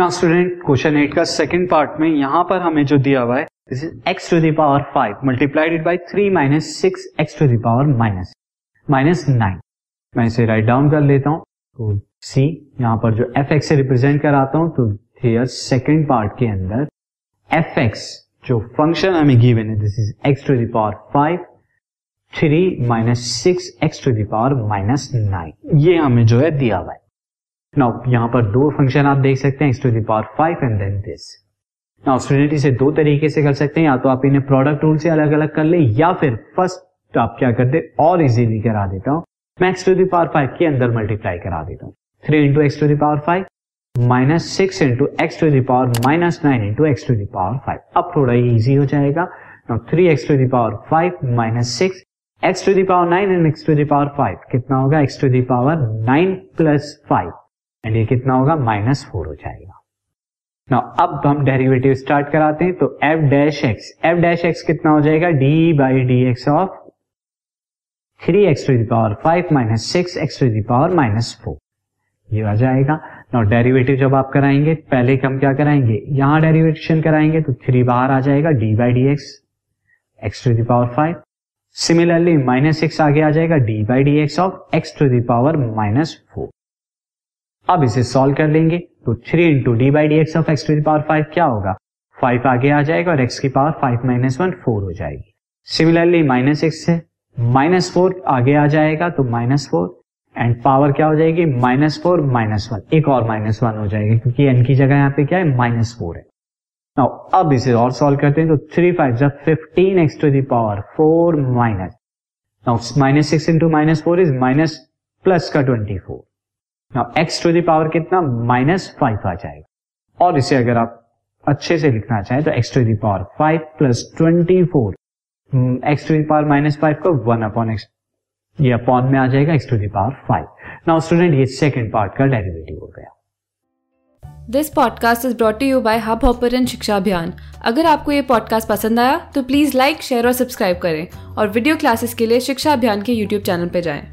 Now student question eight का second part में यहाँ पर हमें जो दिया हुआ है this is x to the power five multiplied by three minus six x to the power minus minus nine मैं इसे राइट डाउन कर लेता हूँ। तो सी यहाँ पर जो एफ़ एक्स से रिप्रेजेंट कराता हूँ तो हियर सेकेंड पार्ट के अंदर एफ़ एक्स जो फ़ंक्शन हमें गिवन है this is x to the power five three minus six x to the power minus nine ये हमें जो है दिया हुआ है। नाउ यहाँ पर दो फ़ंक्शन आप देख सकते हैं x to the power five and then this now student इसे दो तरीके से कर सकते हैं, या तो आप इन्हें प्रोडक्ट रूल से अलग अलग कर ले, या फिर फ़र्स्ट आप क्या करते और इजीली करा देता हूँ. मैं एक्स टू दावर फाइव के अंदर मल्टीप्लाई करा देता हूँ. Three into x to the power five minus six into x to the power minus nine into x to the power five अब थोड़ा ही इजी हो जाएगा. Three x to the power five minus six x to the power nine and x to the power five कितना होगा? X to the power nine plus five and ये कितना होगा? माइनस फोर हो जाएगा। ना अब हम डेरिवेटिव स्टार्ट कराते हैं तो f dash x f dash x कितना हो जाएगा? D by d x of three x to the power five minus six x to the power minus four ये आ जाएगा। नाउ डेरिवेटिव जब आप कराएँगे, पहले हम क्या कराएँगे? यहाँ डेरिवेशन कराएँगे तो थ्री बाहर आ जाएगा। D by d x x to the power five similarly minus six आगे आ जाएगा। D by d x of x to the power minus four अब इसे सॉल्व कर लेंगे। तो three into d by d x of x to the power five क्या होगा? फाइव आगे आ जाएगा और एक्स की power five minus one four हो जाएगी। सिमिलरली माइनस एक्स से माइनस फोर आगे आ जाएगा तो माइनस फोर एंड पावर क्या हो जाएगी? माइनस फोर माइनस वन एक और माइनस वन हो जाएगी, क्योंकि एन की जगह यहाँ पे क्या है? माइनस फोर है। नाउ अब इसे और सॉल्व करते हैं तो थ्री फाइव जब fifteen x to the power four minus now minus six into minus four is minus plus का twenty four now x to the power कितना? माइनस फाइव आ जाएगा। और इसे अगर आप अच्छे से लिखना चाहें तो x to the power five plus twenty four x to the power minus five को वन अपॉन एक्स ये अपॉन में आ जाएगा x to the power five now student ये सेकेंड पार्ट का डेरिवेटिव हो गया। This podcast is brought you by hub hopper शिक्षा अभियान अगर आपको ये पॉडकास्ट पसंद आया तो प्लीज़ लाइक शेयर और सब्सक्राइब करें। और वीडियो क्लासेस के लिए शिक्षा अभियान के यूट्यूब चैनल पर जाएँ।